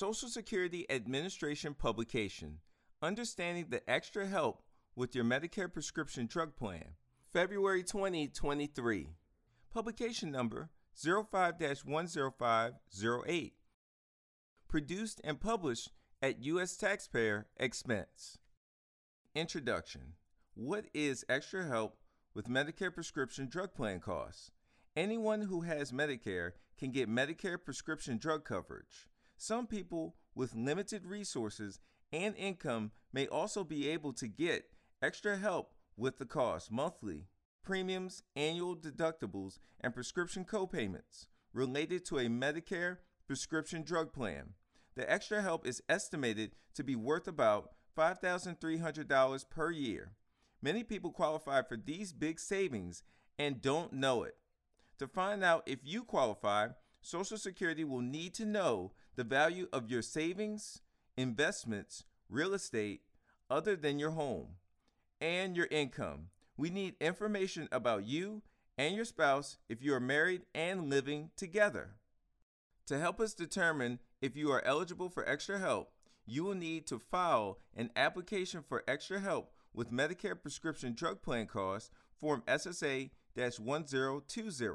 Social Security Administration publication Understanding the Extra Help with Your Medicare Prescription Drug Plan, February 2023. Publication number 05 10508. Produced and published at U.S. taxpayer expense. Introduction What is extra help with Medicare prescription drug plan costs? Anyone who has Medicare can get Medicare prescription drug coverage. Some people with limited resources and income may also be able to get extra help with the cost monthly premiums, annual deductibles, and prescription copayments related to a Medicare prescription drug plan. The extra help is estimated to be worth about $5,300 per year. Many people qualify for these big savings and don't know it. To find out if you qualify, Social Security will need to know the value of your savings, investments, real estate, other than your home, and your income. We need information about you and your spouse if you are married and living together. To help us determine if you are eligible for extra help, you will need to file an application for extra help with Medicare prescription drug plan costs, Form SSA 1020.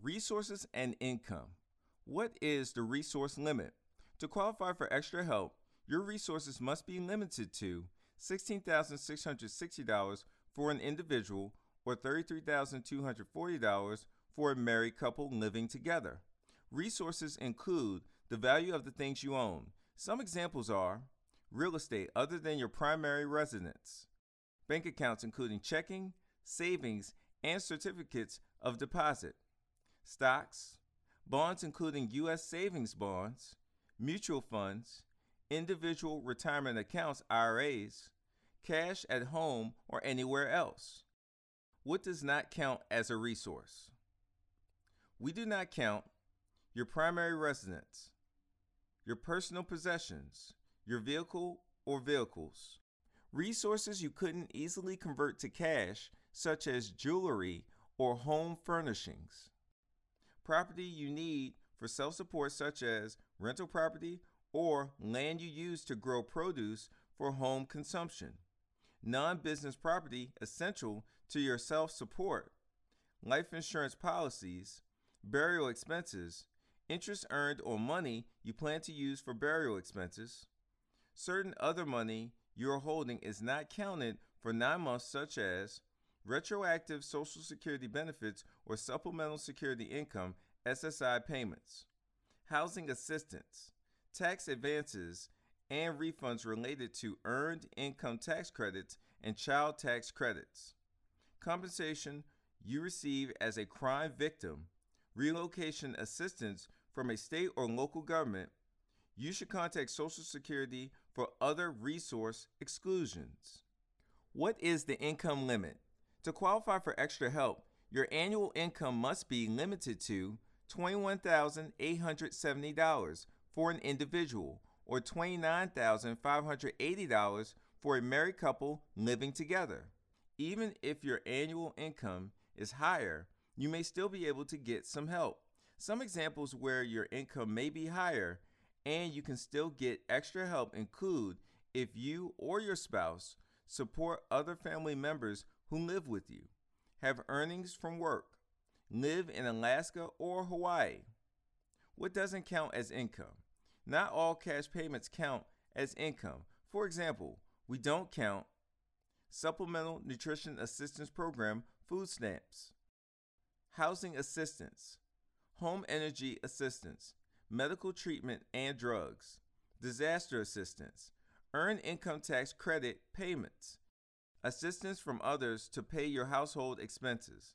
Resources and income. What is the resource limit? To qualify for extra help, your resources must be limited to $16,660 for an individual or $33,240 for a married couple living together. Resources include the value of the things you own. Some examples are real estate other than your primary residence, bank accounts including checking, savings, and certificates of deposit, stocks, bonds including U.S. savings bonds, mutual funds, individual retirement accounts IRAs, cash at home or anywhere else. What does not count as a resource? We do not count your primary residence, your personal possessions, your vehicle or vehicles, resources you couldn't easily convert to cash, such as jewelry or home furnishings, property you need for self support, such as rental property or land you use to grow produce for home consumption, non business property essential to your self support, life insurance policies, burial expenses, interest earned on money you plan to use for burial expenses. Certain other money you are holding is not counted for nine months, such as retroactive Social Security benefits or supplemental security income SSI payments, housing assistance, tax advances, and refunds related to earned income tax credits and child tax credits, compensation you receive as a crime victim, relocation assistance from a state or local government, you should contact Social Security for other resource exclusions. What is the income limit? To qualify for extra help, your annual income must be limited to $21,870 for an individual or $29,580 for a married couple living together. Even if your annual income is higher, you may still be able to get some help. Some examples where your income may be higher and you can still get extra help include if you or your spouse support other family members who live with you, have earnings from work, live in Alaska or Hawaii. What doesn't count as income? Not all cash payments count as income. For example, we don't count Supplemental Nutrition Assistance Program food stamps, housing assistance, home energy assistance, medical treatment and drugs, disaster assistance, earned income tax credit payments, assistance from others to pay your household expenses,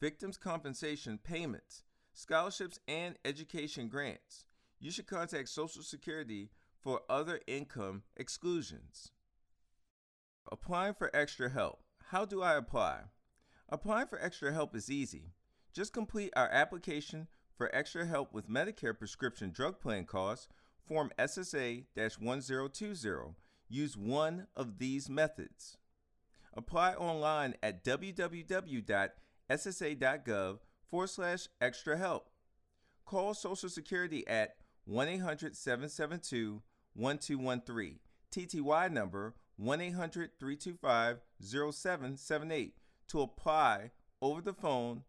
victims' compensation payments, scholarships, and education grants. You should contact Social Security for other income exclusions. Applying for extra help. How do I apply? Applying for extra help is easy. Just complete our application for extra help with Medicare prescription drug plan costs, Form SSA 1020. Use one of these methods. Apply online at www.ssa.gov forward slash extra help. Call Social Security at 1 800 772 1213. TTY number 1 800 325 0778 to apply over the phone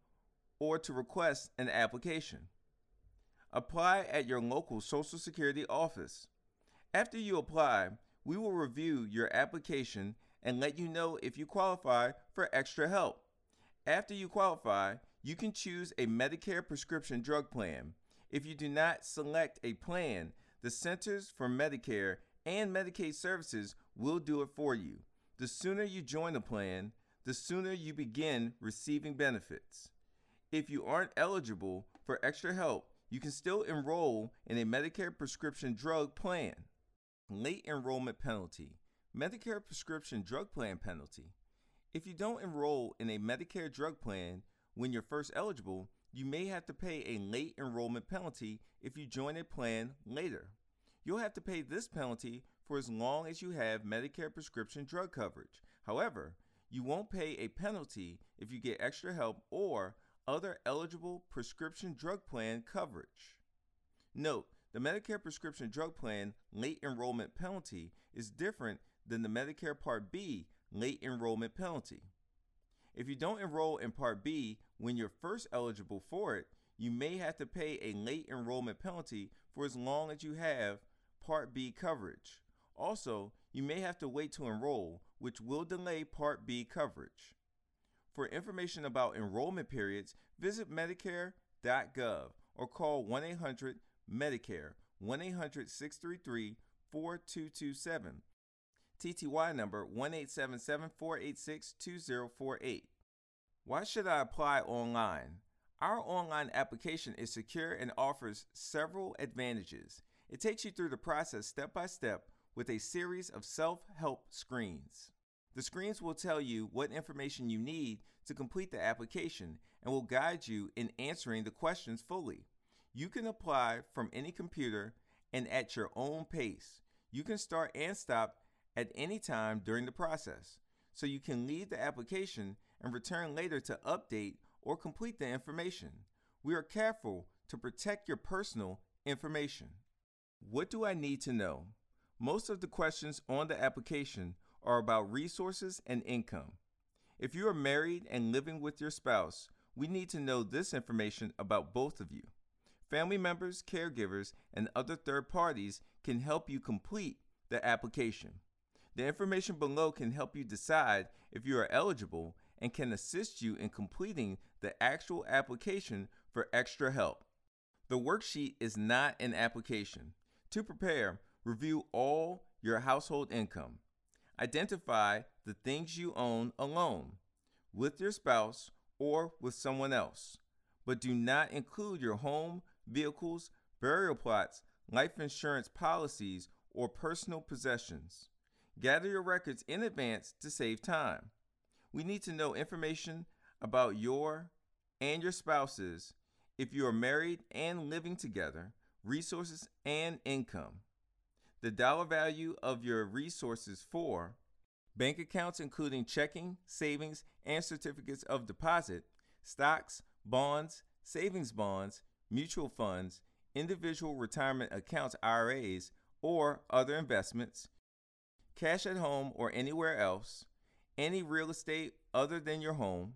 or to request an application. Apply at your local Social Security office. After you apply, we will review your application and let you know if you qualify for extra help. After you qualify, you can choose a Medicare prescription drug plan. If you do not select a plan, the Centers for Medicare and Medicaid Services will do it for you. The sooner you join a plan, the sooner you begin receiving benefits. If you aren't eligible for extra help, you can still enroll in a Medicare prescription drug plan. Late enrollment penalty, Medicare prescription drug plan penalty. If you don't enroll in a Medicare drug plan when you're first eligible, you may have to pay a late enrollment penalty if you join a plan later. You'll have to pay this penalty for as long as you have Medicare prescription drug coverage. However, you won't pay a penalty if you get extra help or other eligible prescription drug plan coverage. Note, the Medicare prescription drug plan late enrollment penalty is different than the Medicare Part B late enrollment penalty. If you don't enroll in Part B when you're first eligible for it, you may have to pay a late enrollment penalty for as long as you have Part B coverage. Also, you may have to wait to enroll, which will delay Part B coverage. For information about enrollment periods, visit Medicare.gov or call 1 800 Medicare 1 800 633 4227. TTY number 1 877 486 2048. Why should I apply online? Our online application is secure and offers several advantages. It takes you through the process step by step with a series of self help screens. The screens will tell you what information you need to complete the application and will guide you in answering the questions fully. You can apply from any computer and at your own pace. You can start and stop at any time during the process, so you can leave the application and return later to update or complete the information. We are careful to protect your personal information. What do I need to know? Most of the questions on the application are about resources and income. If you are married and living with your spouse, we need to know this information about both of you. Family members, caregivers, and other third parties can help you complete the application. The information below can help you decide if you are eligible and can assist you in completing the actual application for extra help. The worksheet is not an application. To prepare, review all your household income. Identify the things you own alone, with your spouse, or with someone else, but do not include your home, vehicles, burial plots, life insurance policies, or personal possessions. Gather your records in advance to save time. We need to know information about your and your spouse's, if you are married and living together, resources and income the dollar value of your resources for bank accounts, including checking, savings, and certificates of deposit, stocks, bonds, savings bonds, mutual funds, individual retirement accounts, IRAs, or other investments, cash at home or anywhere else, any real estate other than your home,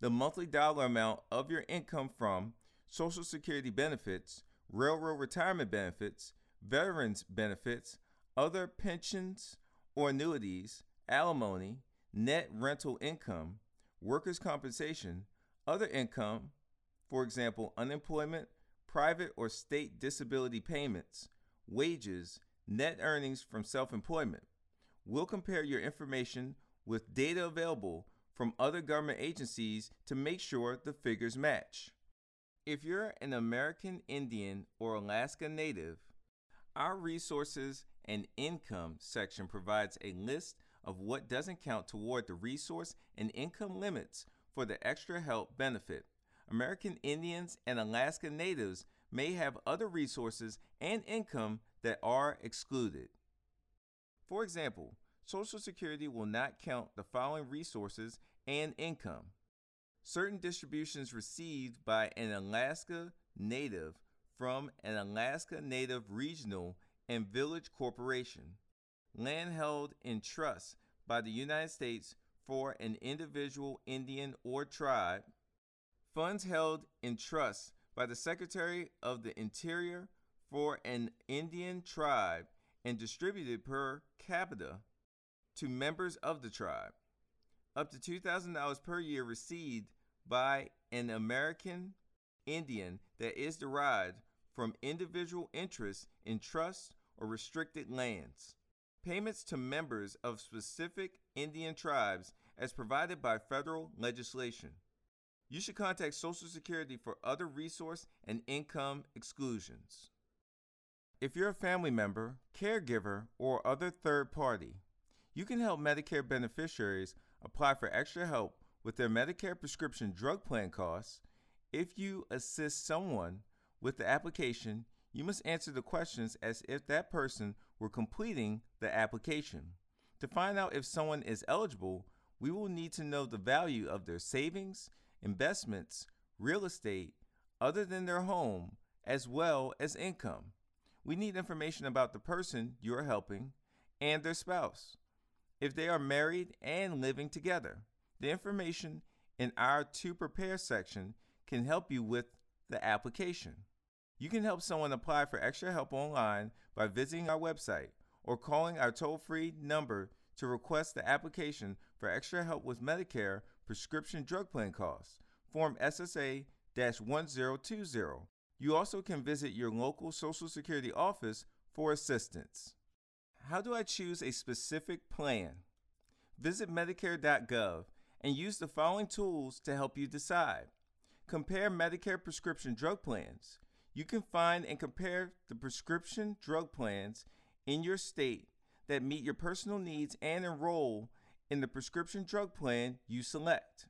the monthly dollar amount of your income from Social Security benefits, railroad retirement benefits, veterans benefits, other pensions or annuities, alimony, net rental income, workers' compensation, other income, for example, unemployment, private or state disability payments, wages, net earnings from self employment. We'll compare your information with data available from other government agencies to make sure the figures match. If you're an American Indian or Alaska Native, our resources and income section provides a list of what doesn't count toward the resource and income limits for the extra help benefit. American Indians and Alaska Natives may have other resources and income that are excluded. For example, Social Security will not count the following resources and income certain distributions received by an Alaska Native from an Alaska Native regional and village corporation. Land held in trust by the United States for an individual Indian or tribe. Funds held in trust by the Secretary of the Interior for an Indian tribe and distributed per capita to members of the tribe. Up to $2,000 per year received by an American Indian that is derived from individual interests in trust or restricted lands. Payments to members of specific Indian tribes as provided by federal legislation. You should contact Social Security for other resource and income exclusions. If you're a family member, caregiver, or other third party, you can help Medicare beneficiaries apply for extra help with their Medicare prescription drug plan costs. If you assist someone with the application, you must answer the questions as if that person were completing the application. To find out if someone is eligible, we will need to know the value of their savings, investments, real estate, other than their home, as well as income. We need information about the person you are helping and their spouse. If they are married and living together, the information in our To Prepare section can help you with the application. You can help someone apply for extra help online by visiting our website or calling our toll free number to request the application for extra help with Medicare prescription drug plan costs, Form SSA 1020. You also can visit your local Social Security office for assistance. How do I choose a specific plan? Visit Medicare.gov and use the following tools to help you decide. Compare Medicare prescription drug plans. You can find and compare the prescription drug plans in your state that meet your personal needs and enroll in the prescription drug plan you select.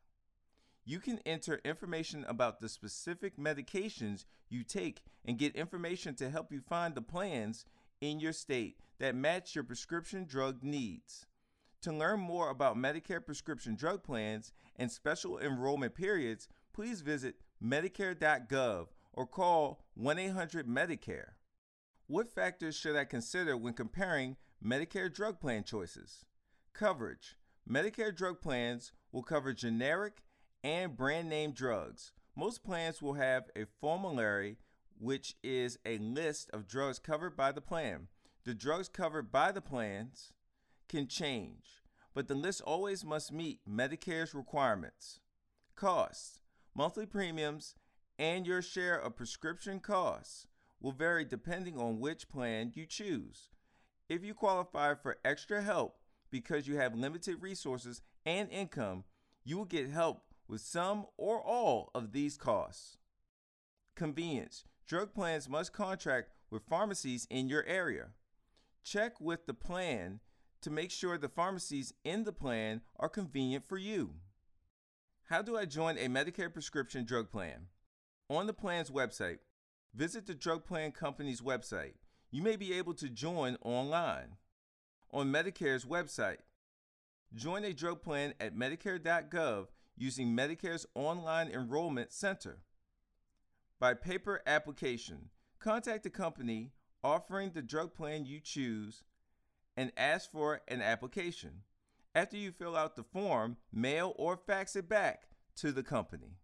You can enter information about the specific medications you take and get information to help you find the plans in your state that match your prescription drug needs. To learn more about Medicare prescription drug plans and special enrollment periods, please visit Medicare.gov or call 1 800 Medicare. What factors should I consider when comparing Medicare drug plan choices? Coverage Medicare drug plans will cover generic and brand name drugs. Most plans will have a formulary, which is a list of drugs covered by the plan. The drugs covered by the plans can change, but the list always must meet Medicare's requirements. Costs Monthly premiums and your share of prescription costs will vary depending on which plan you choose. If you qualify for extra help because you have limited resources and income, you will get help with some or all of these costs. Convenience Drug plans must contract with pharmacies in your area. Check with the plan to make sure the pharmacies in the plan are convenient for you. How do I join a Medicare prescription drug plan? On the plan's website, visit the drug plan company's website. You may be able to join online. On Medicare's website, join a drug plan at medicare.gov using Medicare's online enrollment center. By paper application, contact the company offering the drug plan you choose and ask for an application. After you fill out the form, mail or fax it back to the company.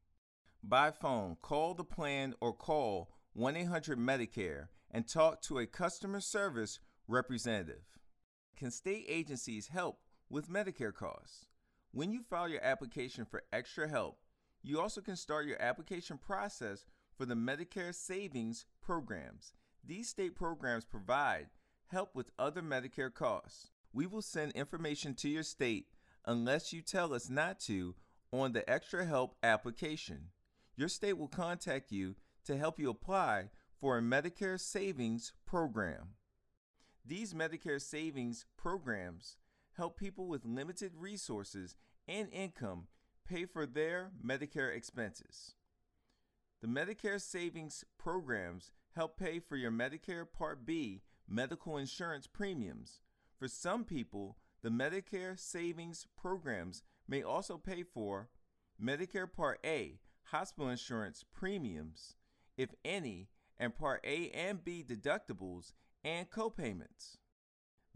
By phone, call the plan or call 1 800 Medicare and talk to a customer service representative. Can state agencies help with Medicare costs? When you file your application for extra help, you also can start your application process for the Medicare Savings programs. These state programs provide help with other Medicare costs. We will send information to your state unless you tell us not to on the Extra Help application. Your state will contact you to help you apply for a Medicare Savings Program. These Medicare Savings Programs help people with limited resources and income pay for their Medicare expenses. The Medicare Savings Programs help pay for your Medicare Part B medical insurance premiums. For some people, the Medicare Savings Programs may also pay for Medicare Part A hospital insurance premiums, if any, and Part A and B deductibles and copayments.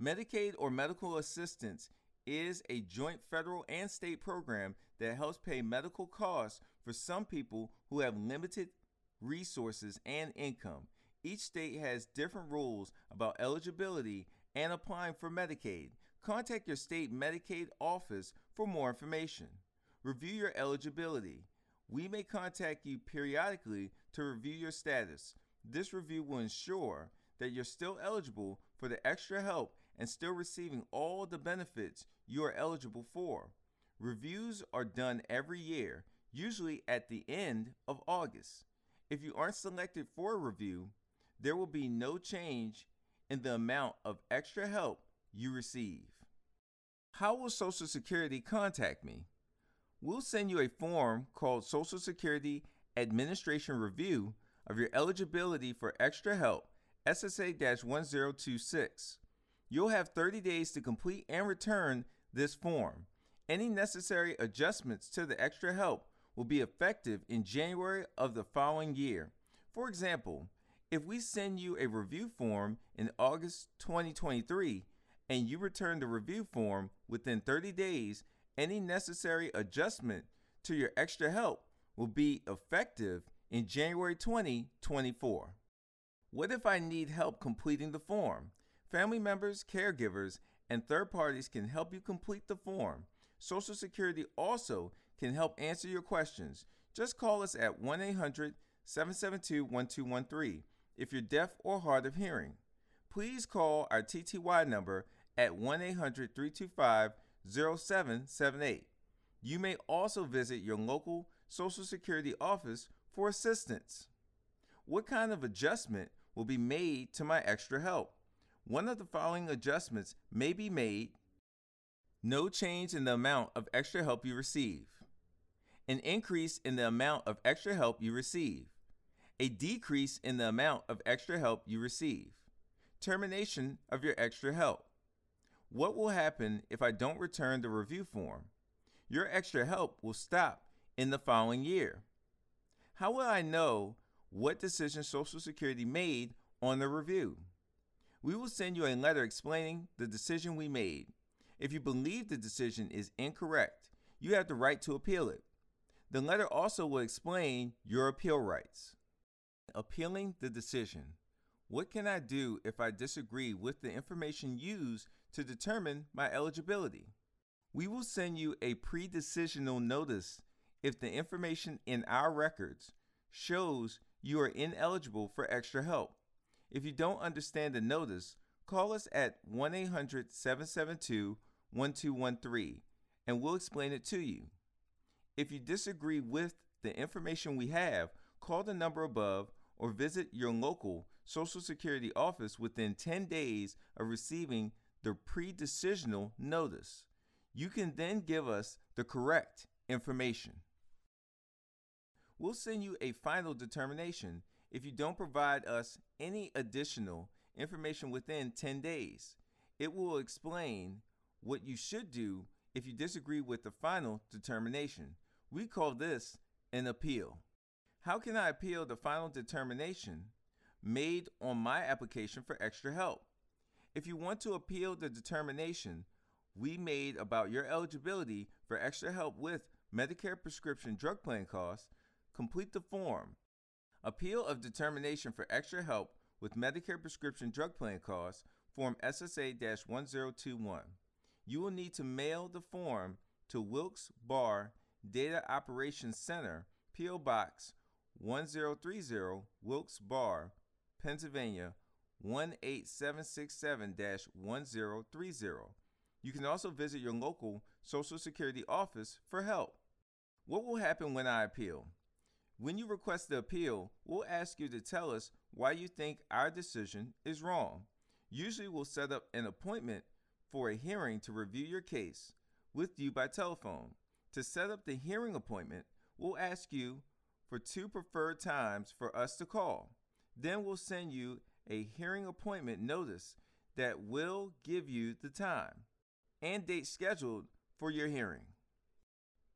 Medicaid or medical assistance is a joint federal and state program that helps pay medical costs for some people who have limited resources and income. Each state has different rules about eligibility and applying for Medicaid. Contact your state Medicaid office for more information. Review your eligibility. We may contact you periodically to review your status. This review will ensure that you're still eligible for the extra help and still receiving all the benefits you are eligible for. Reviews are done every year, usually at the end of August. If you aren't selected for a review, there will be no change in the amount of extra help you receive. How will Social Security contact me? We'll send you a form called Social Security Administration Review of your eligibility for extra help, SSA 1026. You'll have 30 days to complete and return this form. Any necessary adjustments to the extra help will be effective in January of the following year. For example, if we send you a review form in August 2023 and you return the review form within 30 days, any necessary adjustment to your extra help will be effective in January 2024. What if I need help completing the form? Family members, caregivers, and third parties can help you complete the form. Social Security also can help answer your questions. Just call us at 1 800 772 1213 if you're deaf or hard of hearing. Please call our TTY number at 1 800 325 0778. You may also visit your local Social Security office for assistance. What kind of adjustment will be made to my extra help? One of the following adjustments may be made no change in the amount of extra help you receive, an increase in the amount of extra help you receive, a decrease in the amount of extra help you receive, termination of your extra help. What will happen if I don't return the review form? Your extra help will stop in the following year. How will I know what decision Social Security made on the review? We will send you a letter explaining the decision we made. If you believe the decision is incorrect, you have the right to appeal it. The letter also will explain your appeal rights. Appealing the decision. What can I do if I disagree with the information used to determine my eligibility? We will send you a pre decisional notice if the information in our records shows you are ineligible for extra help. If you don't understand the notice, call us at 1 800 772 1213 and we'll explain it to you. If you disagree with the information we have, call the number above or visit your local Social Security office within 10 days of receiving the pre decisional notice. You can then give us the correct information. We'll send you a final determination if you don't provide us any additional information within 10 days. It will explain what you should do if you disagree with the final determination. We call this an appeal. How can I appeal the final determination made on my application for extra help? If you want to appeal the determination we made about your eligibility for extra help with Medicare prescription drug plan costs, complete the form. Appeal of determination for extra help with Medicare prescription drug plan costs, Form SSA 1021. You will need to mail the form to Wilkes Barre Data Operations Center, P.O. Box 1030, Wilkes Barre, Pennsylvania 18767 1030. You can also visit your local Social Security office for help. What will happen when I appeal? When you request the appeal, we'll ask you to tell us why you think our decision is wrong. Usually, we'll set up an appointment for a hearing to review your case with you by telephone. To set up the hearing appointment, we'll ask you for two preferred times for us to call. Then we'll send you a hearing appointment notice that will give you the time and date scheduled for your hearing.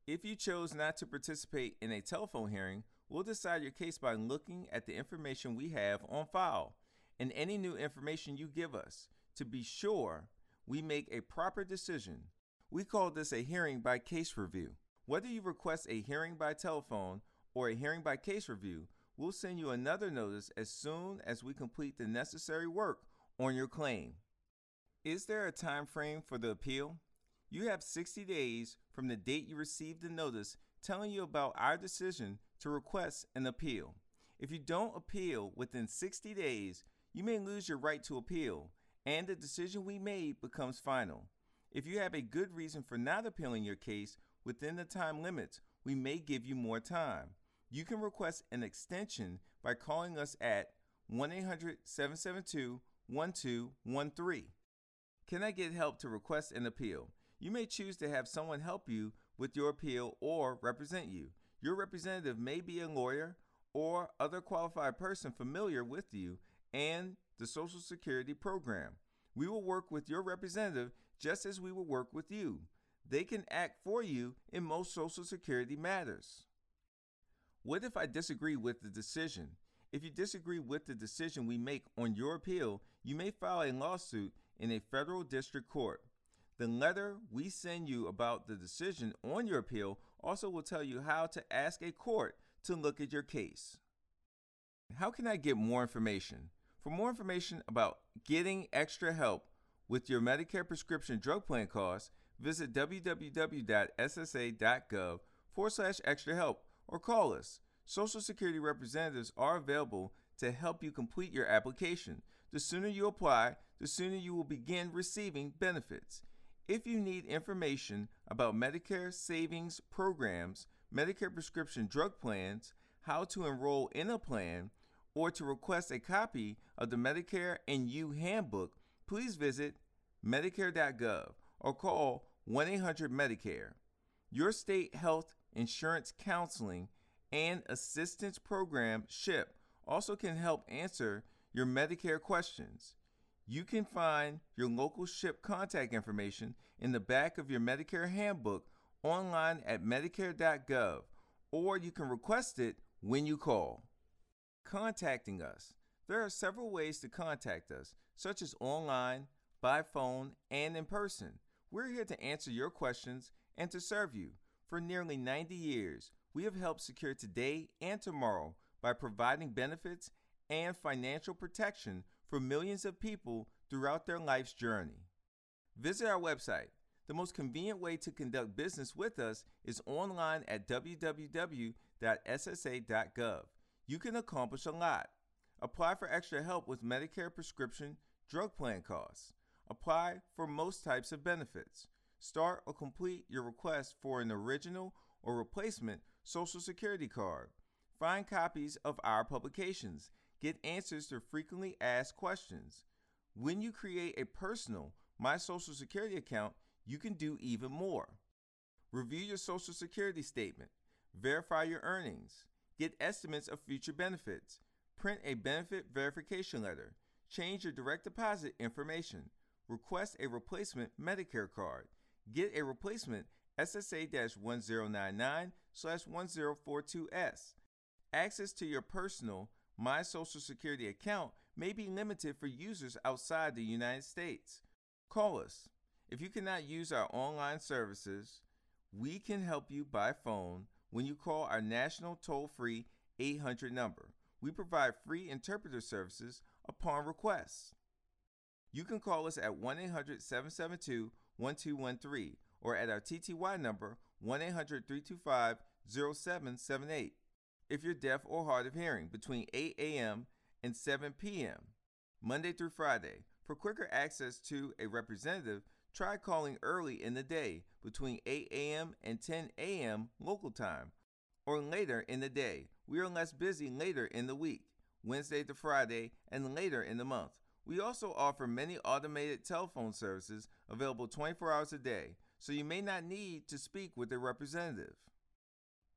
If you chose not to participate in a telephone hearing, We'll decide your case by looking at the information we have on file and any new information you give us to be sure we make a proper decision. We call this a hearing by case review. Whether you request a hearing by telephone or a hearing by case review, we'll send you another notice as soon as we complete the necessary work on your claim. Is there a time frame for the appeal? You have 60 days from the date you received the notice telling you about our decision to request an appeal. If you don't appeal within 60 days, you may lose your right to appeal, and the decision we made becomes final. If you have a good reason for not appealing your case within the time limits, we may give you more time. You can request an extension by calling us at 1 800 772 1213. Can I get help to request an appeal? You may choose to have someone help you with your appeal or represent you. Your representative may be a lawyer or other qualified person familiar with you and the Social Security program. We will work with your representative just as we will work with you. They can act for you in most Social Security matters. What if I disagree with the decision? If you disagree with the decision we make on your appeal, you may file a lawsuit in a federal district court. The letter we send you about the decision on your appeal also will tell you how to ask a court to look at your case. How can I get more information? For more information about getting extra help with your Medicare prescription drug plan costs, visit www.ssa.gov forward slash extra help or call us. Social Security representatives are available to help you complete your application. The sooner you apply, the sooner you will begin receiving benefits. If you need information about Medicare savings programs, Medicare prescription drug plans, how to enroll in a plan, or to request a copy of the Medicare and You Handbook, please visit Medicare.gov or call 1 800 Medicare. Your state health insurance counseling and assistance program, SHIP, also can help answer your Medicare questions. You can find your local SHIP contact information in the back of your Medicare handbook online at Medicare.gov, or you can request it when you call. Contacting us. There are several ways to contact us, such as online, by phone, and in person. We're here to answer your questions and to serve you. For nearly 90 years, we have helped secure today and tomorrow by providing benefits and financial protection for millions of people throughout their life's journey. Visit our website. The most convenient way to conduct business with us is online at www.ssa.gov. You can accomplish a lot. Apply for extra help with Medicare prescription drug plan costs. Apply for most types of benefits. Start or complete your request for an original or replacement Social Security card. Find copies of our publications. Get answers to frequently asked questions. When you create a personal My Social Security account, you can do even more. Review your Social Security statement, verify your earnings, get estimates of future benefits, print a benefit verification letter, change your direct deposit information, request a replacement Medicare card, get a replacement SSA 1099 1042S, access to your personal my Social Security account may be limited for users outside the United States. Call us. If you cannot use our online services, we can help you by phone when you call our national toll free 800 number. We provide free interpreter services upon request. You can call us at 1 800 772 1213 or at our TTY number 1 800 325 0778 if you're deaf or hard of hearing between 8 a.m. and 7 p.m. Monday through Friday. For quicker access to a representative, try calling early in the day between 8 a.m. and 10 a.m. local time or later in the day. We are less busy later in the week, Wednesday to Friday, and later in the month. We also offer many automated telephone services available 24 hours a day, so you may not need to speak with a representative.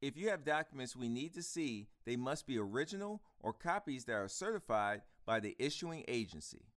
If you have documents we need to see, they must be original or copies that are certified by the issuing agency.